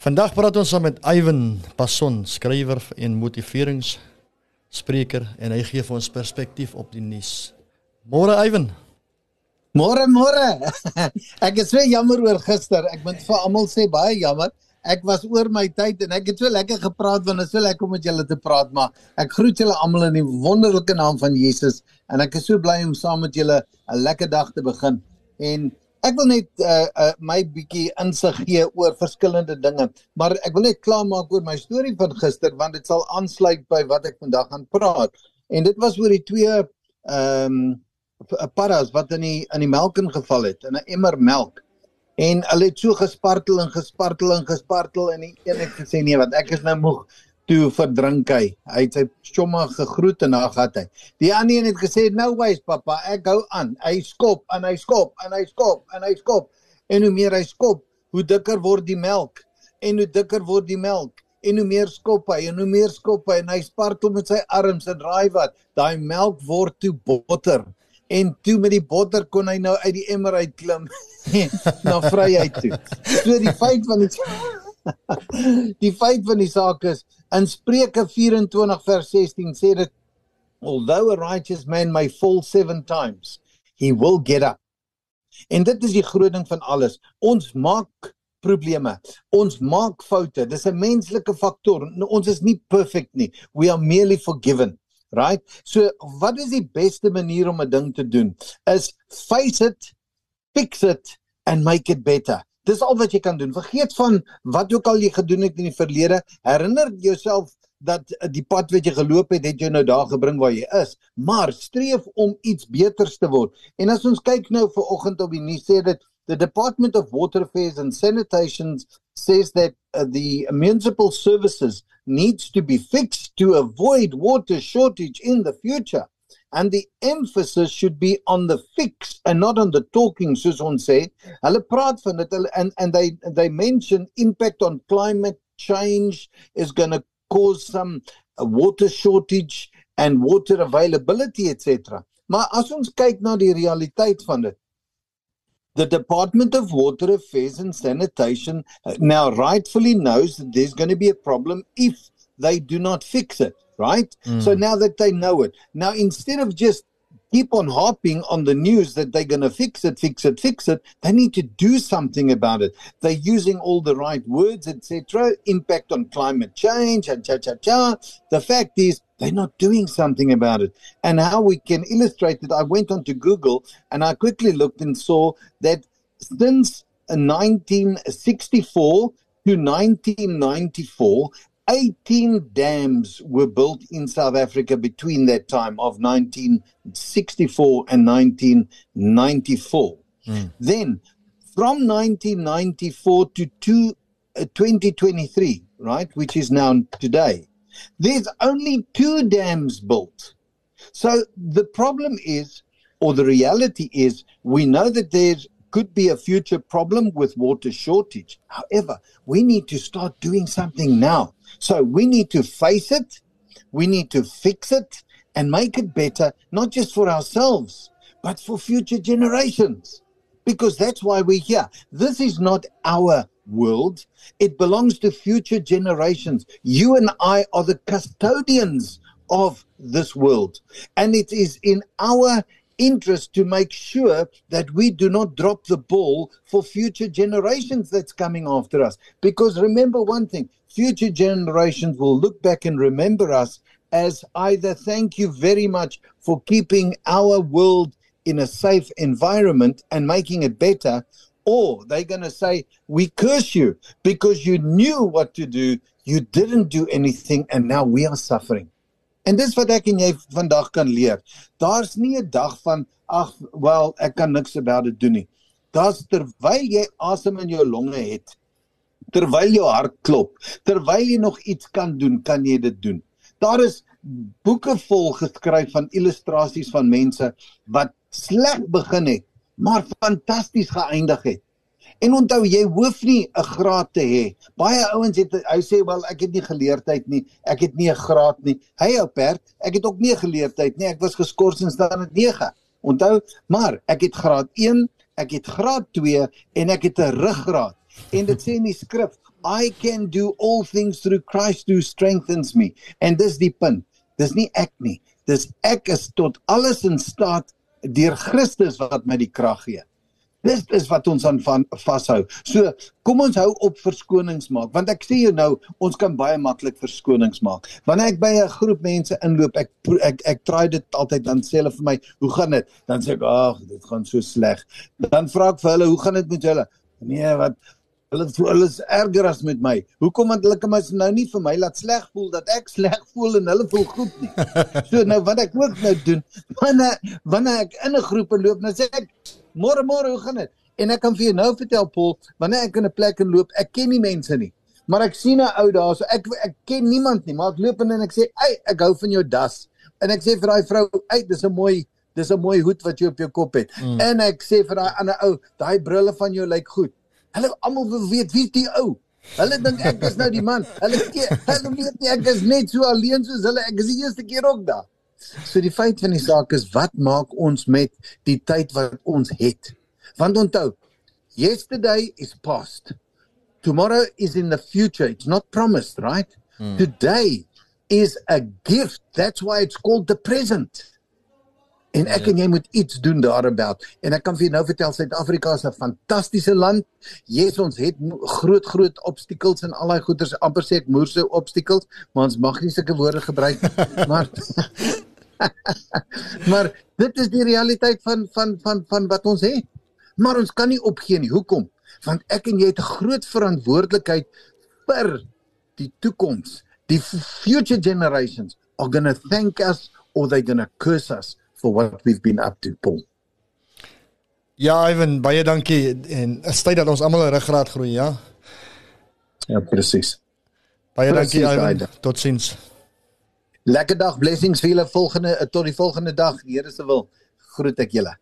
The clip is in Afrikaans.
Vandag praat ons saam met Ivan Passon, skrywer en motiveringsspreker en hy gee vir ons perspektief op die nuus. Môre Ivan. Môre môre. ek is so jammer oor gister. Ek moet vir almal sê baie jammer. Ek was oor my tyd en ek het so lekker gepraat want dit is so lekker om met julle te praat, maar ek groet julle almal in die wonderlike naam van Jesus en ek is so bly om saam met julle 'n lekker dag te begin. En Ek wil net uh, uh my bietjie insig gee oor verskillende dinge, maar ek wil net klaarmaak oor my storie van gister want dit sal aansluit by wat ek vandag gaan praat. En dit was oor die twee ehm um, paras wat in die in die melk ingeval het, in 'n emmer melk. En hulle het so gespartel en gespartel en gespartel en die een het gesê nee, wat ek is nou moeg toe verdrink hy. Hy het sy chomma gegroet en daar gaan hy. Die ander een het gesê no ways pappa, ek gou aan. Hy skop en hy skop en hy skop en hy skop. En hoe meer hy skop, hoe dikker word die melk. En hoe dikker word die melk. En hoe meer skop hy en hoe meer skop hy en hy spartel met sy arms en draai wat. Daai melk word toe botter. En toe met die botter kon hy nou uit die emmer uit klim na vryheid toe. So die feit van die die feit van die saak is in Spreuke 24 vers 16 sê dit although a righteous man may fall 7 times he will get up. En dit is die groot ding van alles. Ons maak probleme. Ons maak foute. Dis 'n menslike faktor. Ons is nie perfect nie. We are merely forgiven. Right? So wat is die beste manier om 'n ding te doen? Is face it, fix it and make it better. Dis al wat jy kan doen. Vergeet van wat ook al jy gedoen het in die verlede. Herinner jouself dat die pad wat jy geloop het, het jou nou daar gebring waar jy is. Maar streef om iets beters te word. En as ons kyk nou vir oggend op die nuus sê dit the Department of Water Affairs and Sanitation says that uh, the municipal services needs to be fixed to avoid water shortage in the future and the emphasis should be on the fix and not on the talking soos ons sê. Hulle praat van dit and and they they mention impact on climate change is going to cause some uh, water shortage and water availability etc maar as ons kyk na die realiteit van dit the department of water affairs and sanitation uh, now rightfully knows that there's going to be a problem if they do not fix it right? Mm. So now that they know it, now instead of just keep on harping on the news that they're going to fix it, fix it, fix it, they need to do something about it. They're using all the right words, etc. Impact on climate change and cha cha cha. The fact is, they're not doing something about it. And how we can illustrate it, I went onto Google and I quickly looked and saw that since 1964 to 1994, 18 dams were built in South Africa between that time of 1964 and 1994. Mm. Then from 1994 to two, uh, 2023, right, which is now today, there's only two dams built. So the problem is, or the reality is, we know that there's could be a future problem with water shortage. However, we need to start doing something now. So we need to face it, we need to fix it, and make it better, not just for ourselves, but for future generations. Because that's why we're here. This is not our world, it belongs to future generations. You and I are the custodians of this world, and it is in our interest to make sure that we do not drop the ball for future generations that's coming after us. Because remember one thing future generations will look back and remember us as either thank you very much for keeping our world in a safe environment and making it better, or they're going to say, We curse you because you knew what to do, you didn't do anything, and now we are suffering. En dis wat ek en jy vandag kan leer. Daar's nie 'n dag van ag, wel, ek kan niks about dit doen nie. Daar's terwyl jy asem in jou longe het, terwyl jou hart klop, terwyl jy nog iets kan doen, kan jy dit doen. Daar is boeke vol geskryf van illustrasies van mense wat sleg begin het, maar fantasties geëindig het. En onthou jy hoef nie 'n graad te hê. Baie ouens het hy sê wel ek het nie geleerdheid nie. Ek het nie 'n graad nie. Hy ou perd, ek het ook nie geleerdheid nie. Ek was geskort in met 9. Onthou, maar ek het graad 1, ek het graad 2 en ek het 'n ruggraat. En dit sê in die skrif I can do all things through Christ who strengthens me. En dis die punt. Dis nie ek nie. Dis ek is tot alles in staat deur Christus wat my die krag gee. Dis is wat ons aan van vashou. So, kom ons hou op verskonings maak want ek sê jou nou, ons kan baie maklik verskonings maak. Wanneer ek by 'n groep mense inloop, ek ek ek try dit altyd dan sê hulle vir my, "Hoe gaan dit?" Dan sê ek, "Ag, dit gaan so sleg." Dan vra ek vir hulle, "Hoe gaan dit met julle?" Nee, wat hulle hulle is erger as met my. Hoekom want hulle kan my nou nie vir my laat sleg voel dat ek sleg voel en hulle voel goed nie. So nou wat ek ook nou doen, wanneer wanneer ek in 'n groep loop, dan sê ek Môre môre, hoe gaan dit? En ek kan vir jou nou vertel Paul, wanneer ek in 'n plek loop, ek ken nie mense nie. Maar ek sien 'n ou daar, so ek ek ken niemand nie, maar ek loop in en ek sê, "Ey, ek hou van jou das." En ek sê vir daai vrou, "Ey, dis 'n mooi dis 'n mooi hoed wat jy op jou kop het." Mm. En ek sê vir daai ander ou, "Daai brille van jou lyk goed." Hulle almal wil weet wie die ou. Hulle dink ek is nou die man. Hulle hulle weet nie ek is net so alleen soos hulle. Ek is die eerste keer ook daar. So die feit van die saak is wat maak ons met die tyd wat ons het? Want onthou, yesterday is past. Tomorrow is in the future. It's not promised, right? Hmm. Today is a gift. That's why it's called the present. En ek ja. en jy moet iets doen daaroor. En ek kan vir jou nou vertel Suid-Afrika is 'n fantastiese land. Yes, ons het groot groot obstacles en al daai goeters amper sê ek moerse obstacles, maar ons mag nie sulke woorde gebruik nie. maar maar dit is die realiteit van van van van wat ons het. Maar ons kan nie opgee nie. Hoekom? Want ek en jy het 'n groot verantwoordelikheid vir die toekoms. Die future generations are going to thank us or they're going to curse us for what we've been up to, Paul. Ja, Ivan, baie dankie en is tyd dat ons almal 'n ruggraat groei, ja. Ja, presies. Baie dankie, Ivan. Totsiens. Lekker dag, blessings vir julle volgende tot die volgende dag. Die Here se wil groet ek julle.